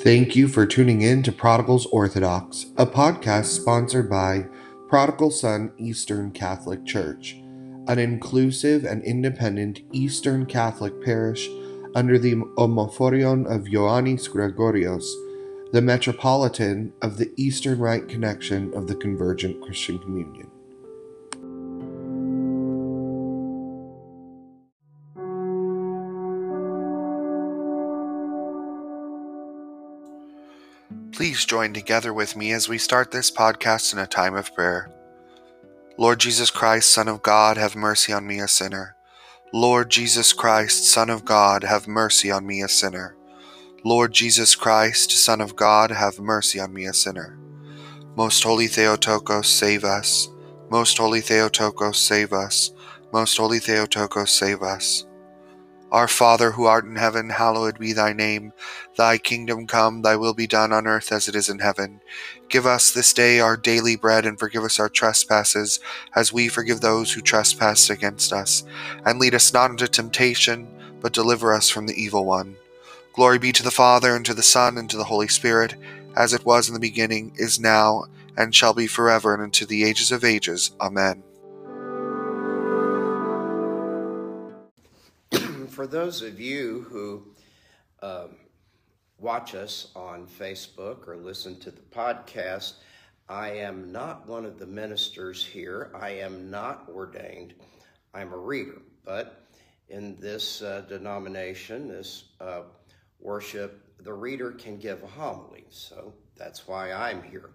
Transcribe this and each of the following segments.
Thank you for tuning in to Prodigals Orthodox, a podcast sponsored by Prodigal Son Eastern Catholic Church, an inclusive and independent Eastern Catholic parish under the Omophorion of Ioannis Gregorios, the Metropolitan of the Eastern Rite Connection of the Convergent Christian Communion. Please join together with me as we start this podcast in a time of prayer. Lord Jesus Christ, Son of God, have mercy on me, a sinner. Lord Jesus Christ, Son of God, have mercy on me, a sinner. Lord Jesus Christ, Son of God, have mercy on me, a sinner. Most Holy Theotokos, save us. Most Holy Theotokos, save us. Most Holy Theotokos, save us. Our Father who art in heaven, hallowed be thy name. Thy kingdom come, thy will be done on earth as it is in heaven. Give us this day our daily bread, and forgive us our trespasses, as we forgive those who trespass against us. And lead us not into temptation, but deliver us from the evil one. Glory be to the Father, and to the Son, and to the Holy Spirit, as it was in the beginning, is now, and shall be forever, and unto the ages of ages. Amen. For those of you who um, watch us on Facebook or listen to the podcast, I am not one of the ministers here. I am not ordained. I'm a reader. But in this uh, denomination, this uh, worship, the reader can give a homily. So that's why I'm here.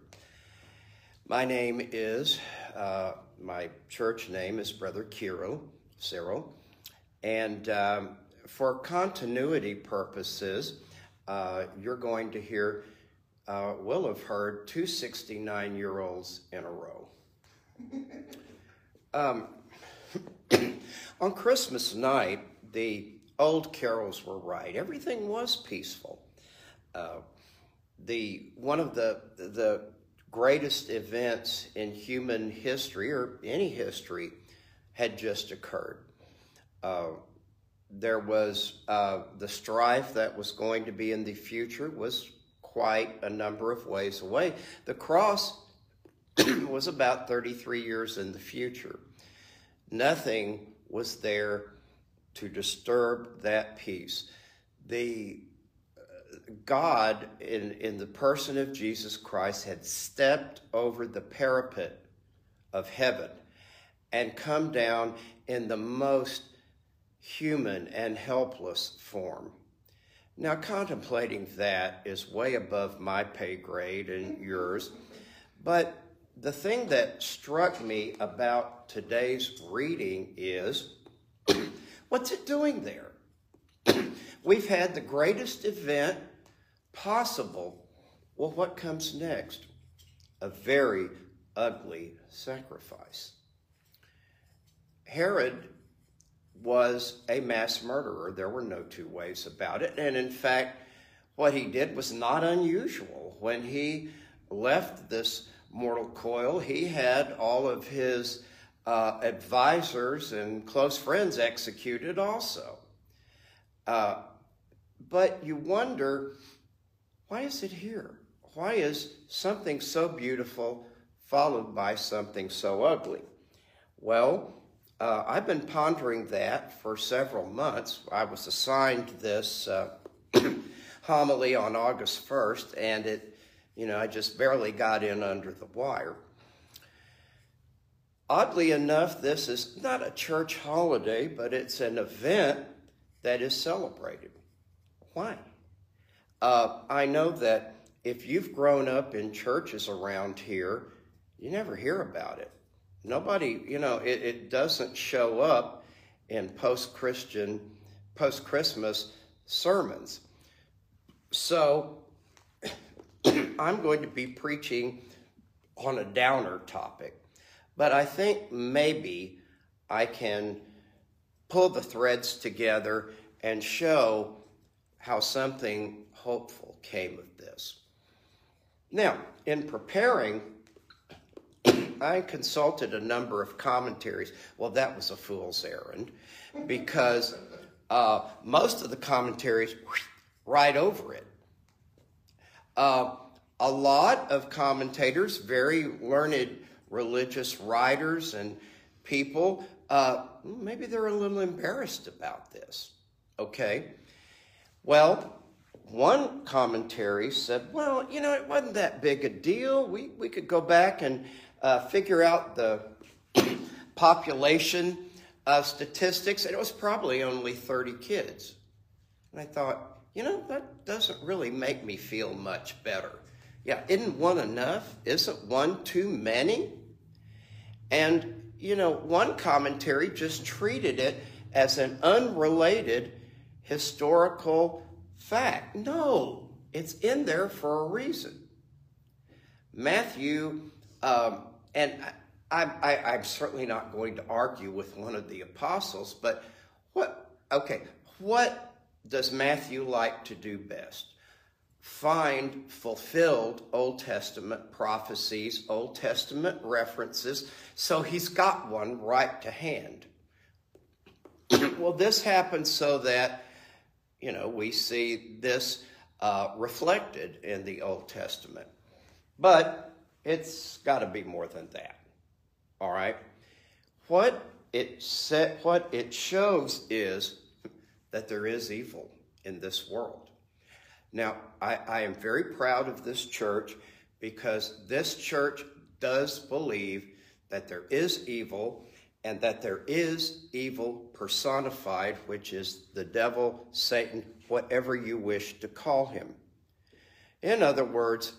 My name is, uh, my church name is Brother Kiro, Cyril. And um, for continuity purposes, uh, you're going to hear, uh, will have heard two 69 year olds in a row. um, on Christmas night, the old carols were right. Everything was peaceful. Uh, the one of the the greatest events in human history or any history had just occurred. Uh, there was uh, the strife that was going to be in the future was quite a number of ways away. The cross was about 33 years in the future. Nothing was there to disturb that peace. The uh, God, in, in the person of Jesus Christ, had stepped over the parapet of heaven and come down in the most human and helpless form. Now, contemplating that is way above my pay grade and yours, but the thing that struck me about today's reading is what's it doing there? We've had the greatest event possible. Well, what comes next? A very ugly sacrifice. Herod was a mass murderer. There were no two ways about it. And in fact, what he did was not unusual. When he left this mortal coil, he had all of his uh, advisors and close friends executed also. Uh, but you wonder, why is it here? Why is something so beautiful followed by something so ugly? Well, uh, I've been pondering that for several months. I was assigned this uh, homily on August 1st, and it, you know, I just barely got in under the wire. Oddly enough, this is not a church holiday, but it's an event that is celebrated. Why? Uh, I know that if you've grown up in churches around here, you never hear about it. Nobody, you know, it, it doesn't show up in post Christian, post Christmas sermons. So I'm going to be preaching on a downer topic, but I think maybe I can pull the threads together and show how something hopeful came of this. Now, in preparing I consulted a number of commentaries. Well, that was a fool's errand because uh, most of the commentaries right over it. Uh, a lot of commentators, very learned religious writers and people, uh, maybe they're a little embarrassed about this. Okay? Well, one commentary said, well, you know, it wasn't that big a deal. We, we could go back and uh, figure out the population uh, statistics, and it was probably only 30 kids. And I thought, you know, that doesn't really make me feel much better. Yeah, isn't one enough? Isn't one too many? And, you know, one commentary just treated it as an unrelated historical fact. No, it's in there for a reason. Matthew, um, and I, I, I'm certainly not going to argue with one of the apostles, but what, okay, what does Matthew like to do best? Find fulfilled Old Testament prophecies, Old Testament references, so he's got one right to hand. well, this happens so that, you know, we see this uh, reflected in the Old Testament. But it's got to be more than that. All right? What it set, what it shows is that there is evil in this world. Now, I, I am very proud of this church because this church does believe that there is evil and that there is evil personified, which is the devil, Satan, whatever you wish to call him. In other words,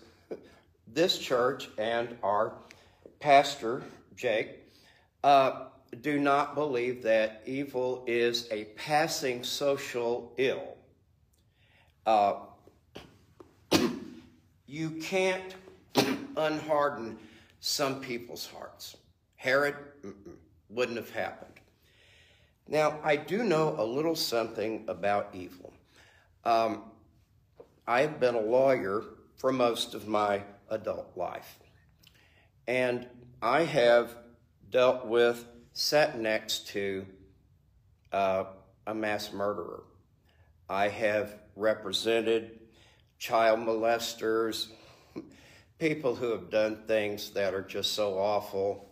this church and our pastor, Jake, uh, do not believe that evil is a passing social ill. Uh, you can't unharden some people's hearts. Herod wouldn't have happened. Now, I do know a little something about evil. Um, I've been a lawyer for most of my adult life. And I have dealt with, sat next to uh, a mass murderer. I have represented child molesters, people who have done things that are just so awful,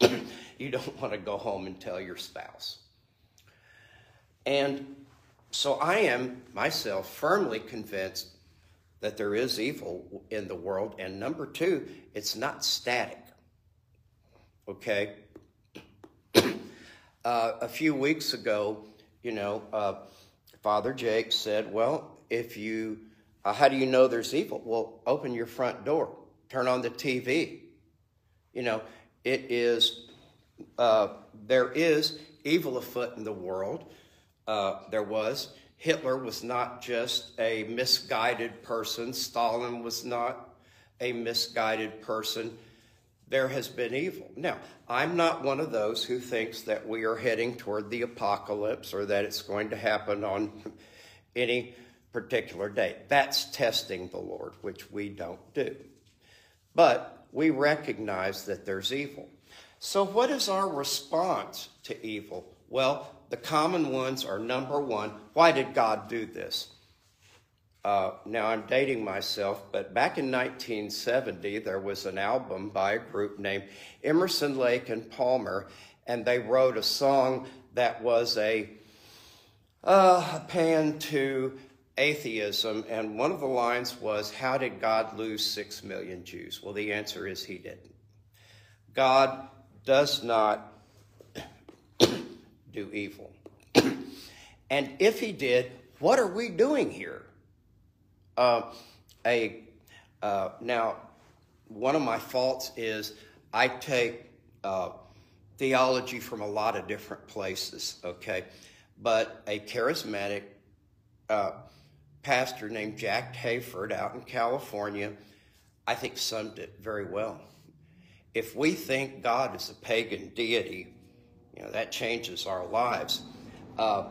you don't want to go home and tell your spouse. And so I am myself firmly convinced that there is evil in the world. And number two, it's not static. Okay? Uh, a few weeks ago, you know, uh, Father Jake said, Well, if you uh, how do you know there's evil? Well, open your front door, turn on the TV. You know, it is, uh, there is evil afoot in the world. Uh, there was. Hitler was not just a misguided person, Stalin was not a misguided person. There has been evil. Now, I'm not one of those who thinks that we are heading toward the apocalypse or that it's going to happen on any particular day. That's testing the Lord, which we don't do. But we recognize that there's evil. So, what is our response to evil? Well, the common ones are number one, why did God do this? Uh, now, I'm dating myself, but back in 1970, there was an album by a group named Emerson, Lake, and Palmer, and they wrote a song that was a, uh, a pan to atheism, and one of the lines was, How did God lose six million Jews? Well, the answer is He didn't. God does not do evil. and if He did, what are we doing here? Uh, a uh, now, one of my faults is I take uh, theology from a lot of different places. Okay, but a charismatic uh, pastor named Jack Hayford out in California, I think summed it very well. If we think God is a pagan deity, you know, that changes our lives. Uh,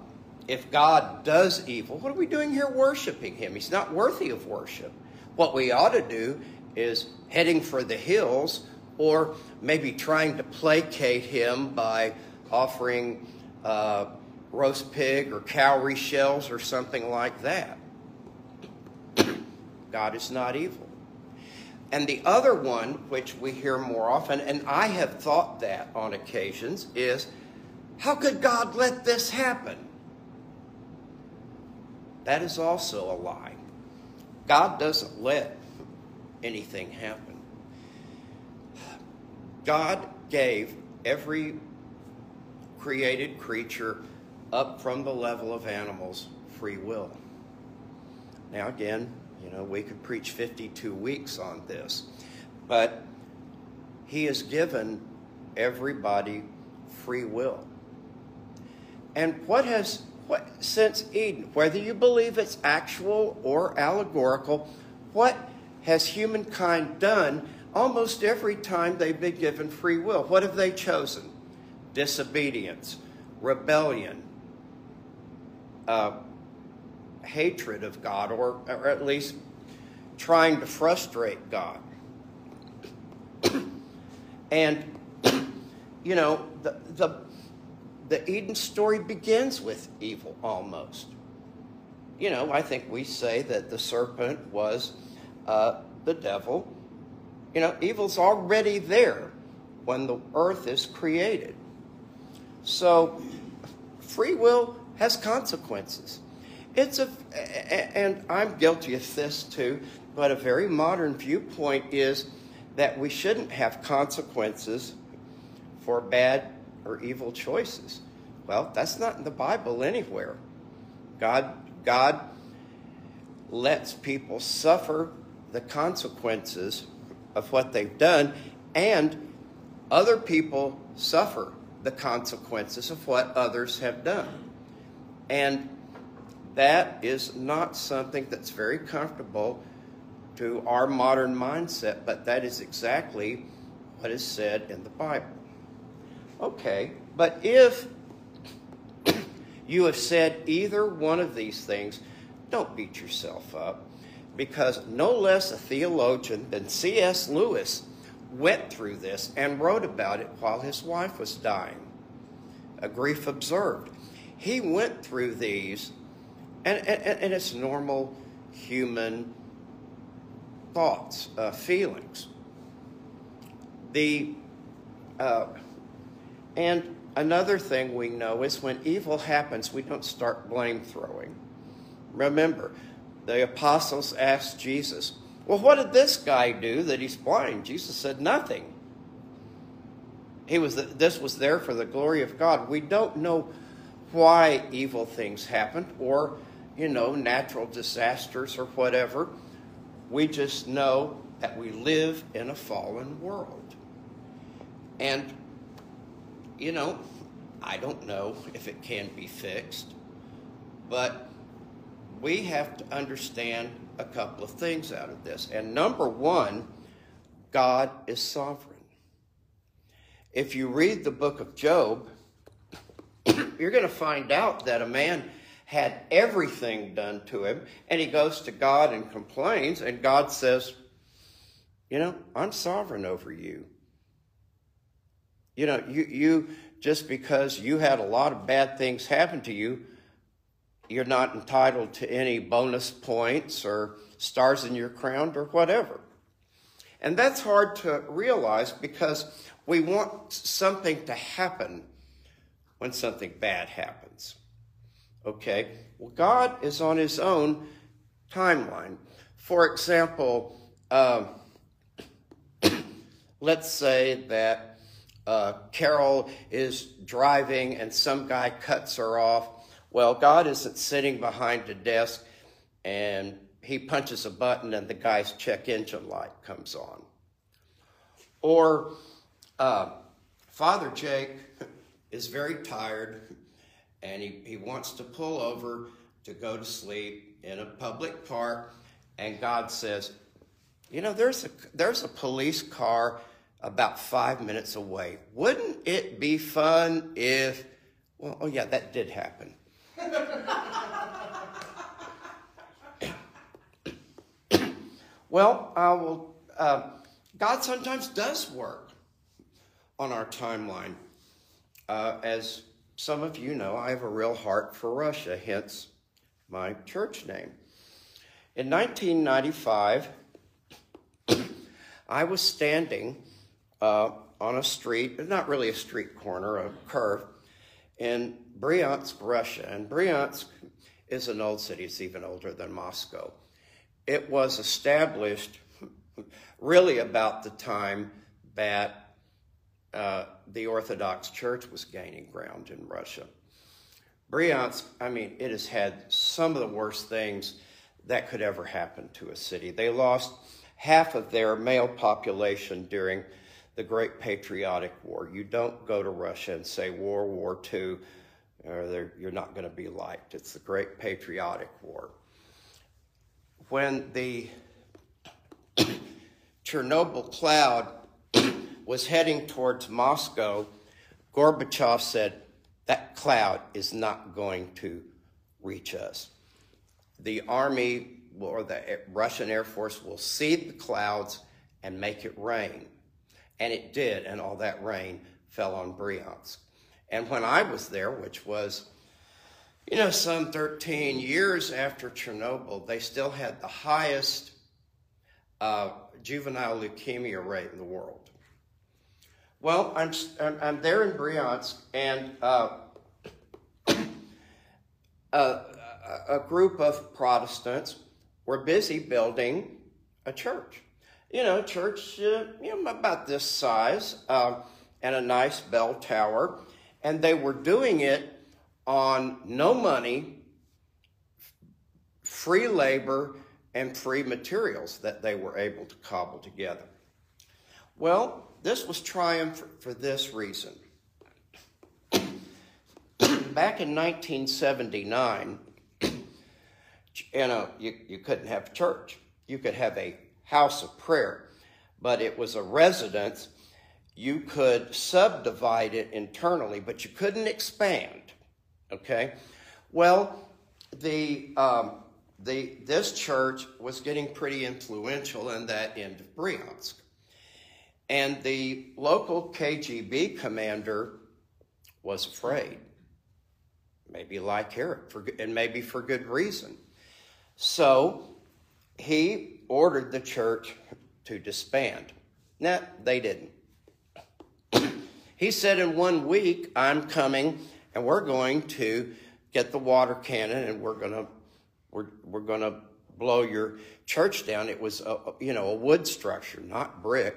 if God does evil, what are we doing here worshiping him? He's not worthy of worship. What we ought to do is heading for the hills or maybe trying to placate him by offering uh, roast pig or cowrie shells or something like that. God is not evil. And the other one, which we hear more often, and I have thought that on occasions, is how could God let this happen? That is also a lie. God doesn't let anything happen. God gave every created creature up from the level of animals free will. Now, again, you know, we could preach 52 weeks on this, but He has given everybody free will. And what has, what, since Eden, whether you believe it's actual or allegorical, what has humankind done almost every time they've been given free will? What have they chosen? Disobedience, rebellion, uh, hatred of God, or, or at least trying to frustrate God. and, you know, the, the, the Eden story begins with evil almost. You know, I think we say that the serpent was uh, the devil. You know, evil's already there when the earth is created. So, free will has consequences. It's a, and I'm guilty of this too, but a very modern viewpoint is that we shouldn't have consequences for bad or evil choices. Well, that's not in the Bible anywhere. God, God lets people suffer the consequences of what they've done, and other people suffer the consequences of what others have done. And that is not something that's very comfortable to our modern mindset, but that is exactly what is said in the Bible. Okay, but if you have said either one of these things, don't beat yourself up because no less a theologian than C.S. Lewis went through this and wrote about it while his wife was dying. A grief observed. He went through these, and, and, and it's normal human thoughts, uh, feelings. The uh, and another thing we know is when evil happens, we don't start blame throwing. Remember, the apostles asked Jesus, "Well, what did this guy do that he's blind?" Jesus said, "Nothing." He was this was there for the glory of God. We don't know why evil things happened or you know natural disasters or whatever. We just know that we live in a fallen world. And, you know, I don't know if it can be fixed, but we have to understand a couple of things out of this. And number one, God is sovereign. If you read the book of Job, you're going to find out that a man had everything done to him, and he goes to God and complains, and God says, You know, I'm sovereign over you. You know, you, you just because you had a lot of bad things happen to you, you're not entitled to any bonus points or stars in your crown or whatever. And that's hard to realize because we want something to happen when something bad happens. Okay? Well, God is on his own timeline. For example, uh, let's say that uh, Carol is driving and some guy cuts her off. Well, God isn't sitting behind a desk and he punches a button and the guy's check engine light comes on. Or uh, Father Jake is very tired and he, he wants to pull over to go to sleep in a public park, and God says, You know, there's a, there's a police car about five minutes away. Wouldn't it be fun if, well, oh yeah, that did happen. well, I will, uh, God sometimes does work on our timeline. Uh, as some of you know, I have a real heart for Russia, hence my church name. In 1995, I was standing uh, on a street, not really a street corner, a curve, in Bryansk, Russia. And Bryansk is an old city, it's even older than Moscow. It was established really about the time that uh, the Orthodox Church was gaining ground in Russia. Bryansk, I mean, it has had some of the worst things that could ever happen to a city. They lost half of their male population during the Great Patriotic War. You don't go to Russia and say World War II, or you're not going to be liked. It's the Great Patriotic War. When the Chernobyl cloud was heading towards Moscow, Gorbachev said, That cloud is not going to reach us. The army or the Russian Air Force will see the clouds and make it rain. And it did, and all that rain fell on Bryansk. And when I was there, which was, you know, some 13 years after Chernobyl, they still had the highest uh, juvenile leukemia rate in the world. Well, I'm, I'm, I'm there in Bryansk, and uh, a, a group of Protestants were busy building a church you know, a church, uh, you know, about this size, uh, and a nice bell tower. And they were doing it on no money, free labor, and free materials that they were able to cobble together. Well, this was triumph for this reason. Back in 1979, you know, you, you couldn't have church. You could have a house of prayer, but it was a residence. You could subdivide it internally, but you couldn't expand. Okay? Well, the, um, the, this church was getting pretty influential in that end of Bryansk. And the local KGB commander was afraid. Maybe like Herod, for, and maybe for good reason. So he ordered the church to disband. Now, they didn't. he said, In one week, I'm coming and we're going to get the water cannon and we're going to we're, we're going to blow your church down. It was, a, you know, a wood structure, not brick.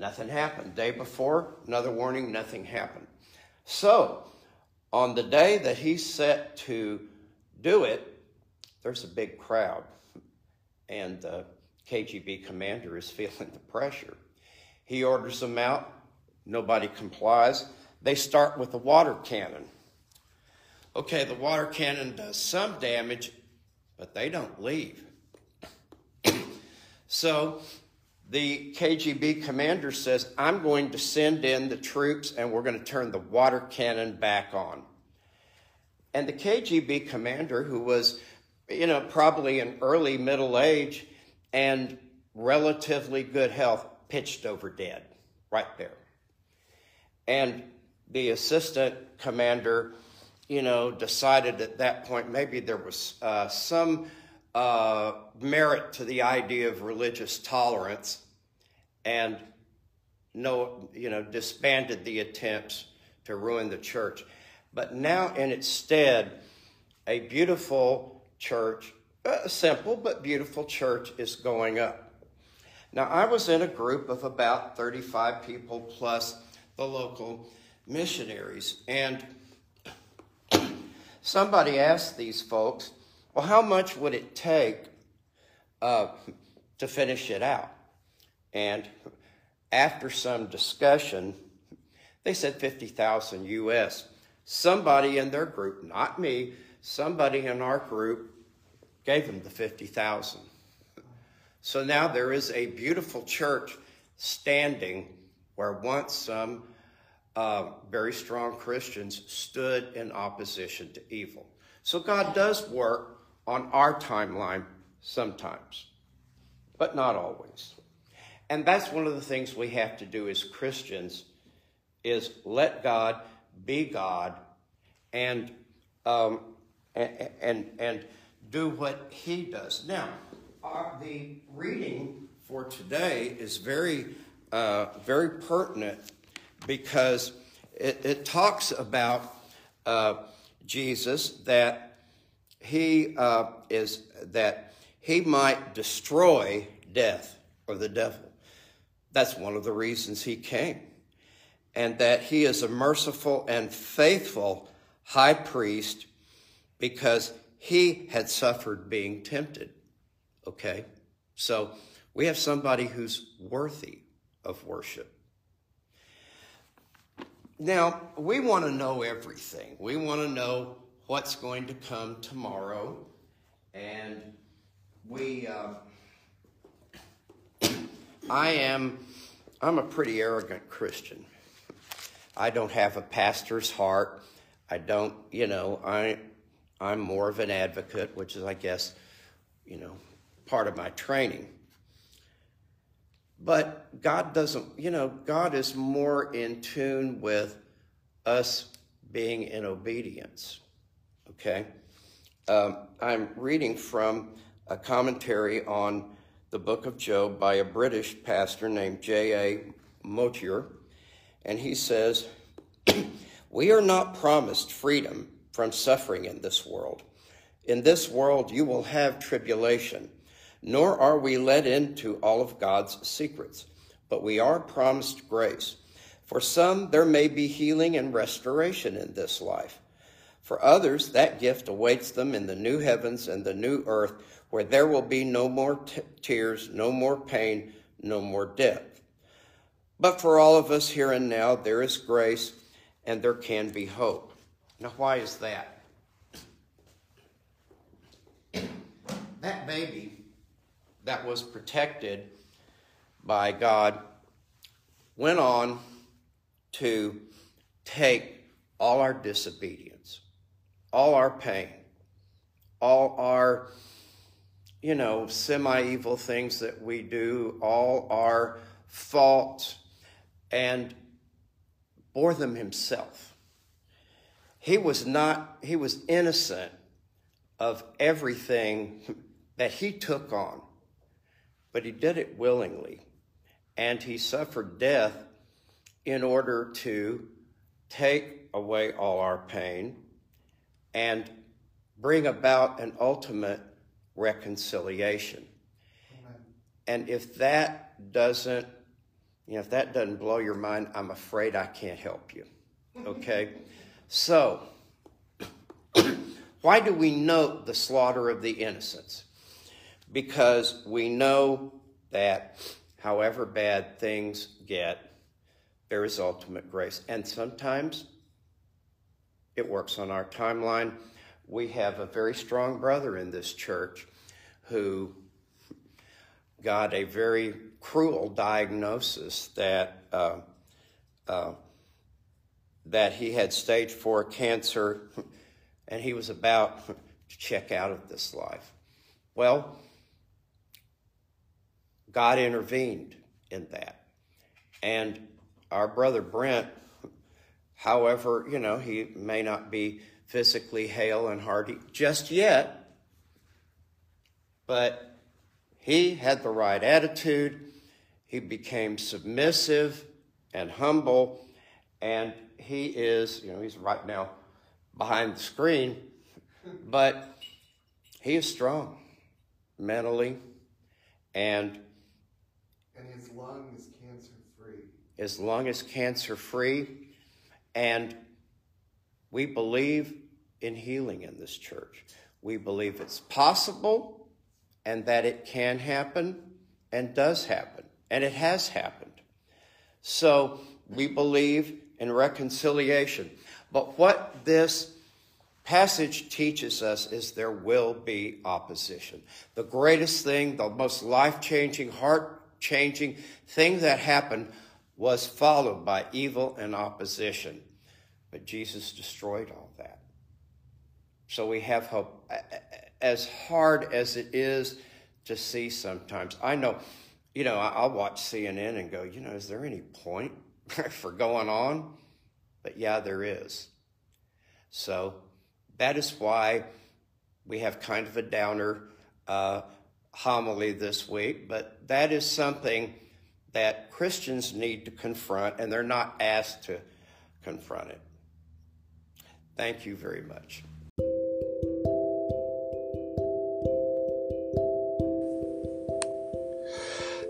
Nothing happened. Day before, another warning, nothing happened. So, on the day that he's set to do it, there's a big crowd and the KGB commander is feeling the pressure. He orders them out, nobody complies. They start with the water cannon. Okay, the water cannon does some damage, but they don't leave. so the KGB commander says, I'm going to send in the troops and we're going to turn the water cannon back on. And the KGB commander, who was you know, probably in early middle age and relatively good health, pitched over dead right there. And the assistant commander, you know, decided at that point maybe there was uh, some uh, merit to the idea of religious tolerance and no, you know, disbanded the attempts to ruin the church. But now, in its stead, a beautiful church, a simple but beautiful church, is going up. Now, I was in a group of about 35 people plus the local missionaries, and somebody asked these folks, well, how much would it take uh, to finish it out? And after some discussion, they said 50,000 US. Somebody in their group, not me, somebody in our group gave them the 50,000. So now there is a beautiful church standing where once some uh, very strong Christians stood in opposition to evil. So God does work on our timeline sometimes, but not always. And that's one of the things we have to do as Christians is let God be God and um, and, and, and do what he does. Now, uh, the reading for today is very, uh, very pertinent because it, it talks about uh, Jesus that he uh, is that he might destroy death or the devil. That's one of the reasons he came. And that he is a merciful and faithful high priest because he had suffered being tempted. Okay? So we have somebody who's worthy of worship. Now, we want to know everything. We want to know what's going to come tomorrow. And we, uh, I am, I'm a pretty arrogant Christian. I don't have a pastor's heart. I don't, you know, I, I'm more of an advocate, which is, I guess, you know, part of my training. But God doesn't, you know, God is more in tune with us being in obedience. Okay? Um, I'm reading from a commentary on the book of Job by a British pastor named J.A. Motyer, and he says, We are not promised freedom from suffering in this world. In this world, you will have tribulation nor are we led into all of God's secrets, but we are promised grace. For some, there may be healing and restoration in this life. For others, that gift awaits them in the new heavens and the new earth, where there will be no more t- tears, no more pain, no more death. But for all of us here and now, there is grace and there can be hope. Now, why is that? That baby that was protected by God went on to take all our disobedience, all our pain, all our, you know, semi evil things that we do, all our faults, and bore them himself. He was not, he was innocent of everything that he took on but he did it willingly. And he suffered death in order to take away all our pain and bring about an ultimate reconciliation. Amen. And if that doesn't, you know, if that doesn't blow your mind, I'm afraid I can't help you. Okay? so, why do we note the slaughter of the innocents? because we know that however bad things get, there is ultimate grace. And sometimes it works on our timeline. We have a very strong brother in this church who got a very cruel diagnosis that uh, uh, that he had stage four cancer, and he was about to check out of this life. Well, God intervened in that. And our brother Brent, however, you know, he may not be physically hale and hearty just yet, but he had the right attitude. He became submissive and humble, and he is, you know, he's right now behind the screen, but he is strong mentally and and his lung is cancer free. His lung is cancer free. And we believe in healing in this church. We believe it's possible and that it can happen and does happen. And it has happened. So we believe in reconciliation. But what this passage teaches us is there will be opposition. The greatest thing, the most life changing, heart changing thing that happened was followed by evil and opposition. But Jesus destroyed all that. So we have hope. As hard as it is to see sometimes, I know, you know, I'll watch CNN and go, you know, is there any point for going on? But yeah, there is. So that is why we have kind of a downer uh, homily this week, but that is something that Christians need to confront, and they're not asked to confront it. Thank you very much.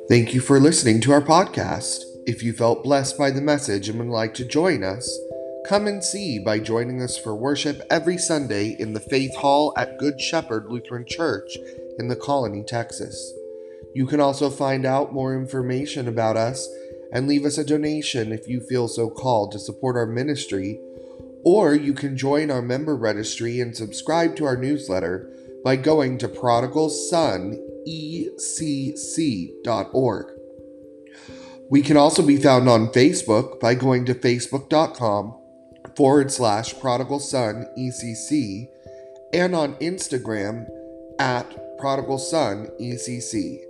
Thank you for listening to our podcast. If you felt blessed by the message and would like to join us, come and see by joining us for worship every Sunday in the Faith Hall at Good Shepherd Lutheran Church in the Colony, Texas. You can also find out more information about us and leave us a donation if you feel so called to support our ministry, or you can join our member registry and subscribe to our newsletter by going to prodigalsonecc.org. We can also be found on Facebook by going to facebook.com forward slash prodigal son ECC and on Instagram at prodigal son ECC.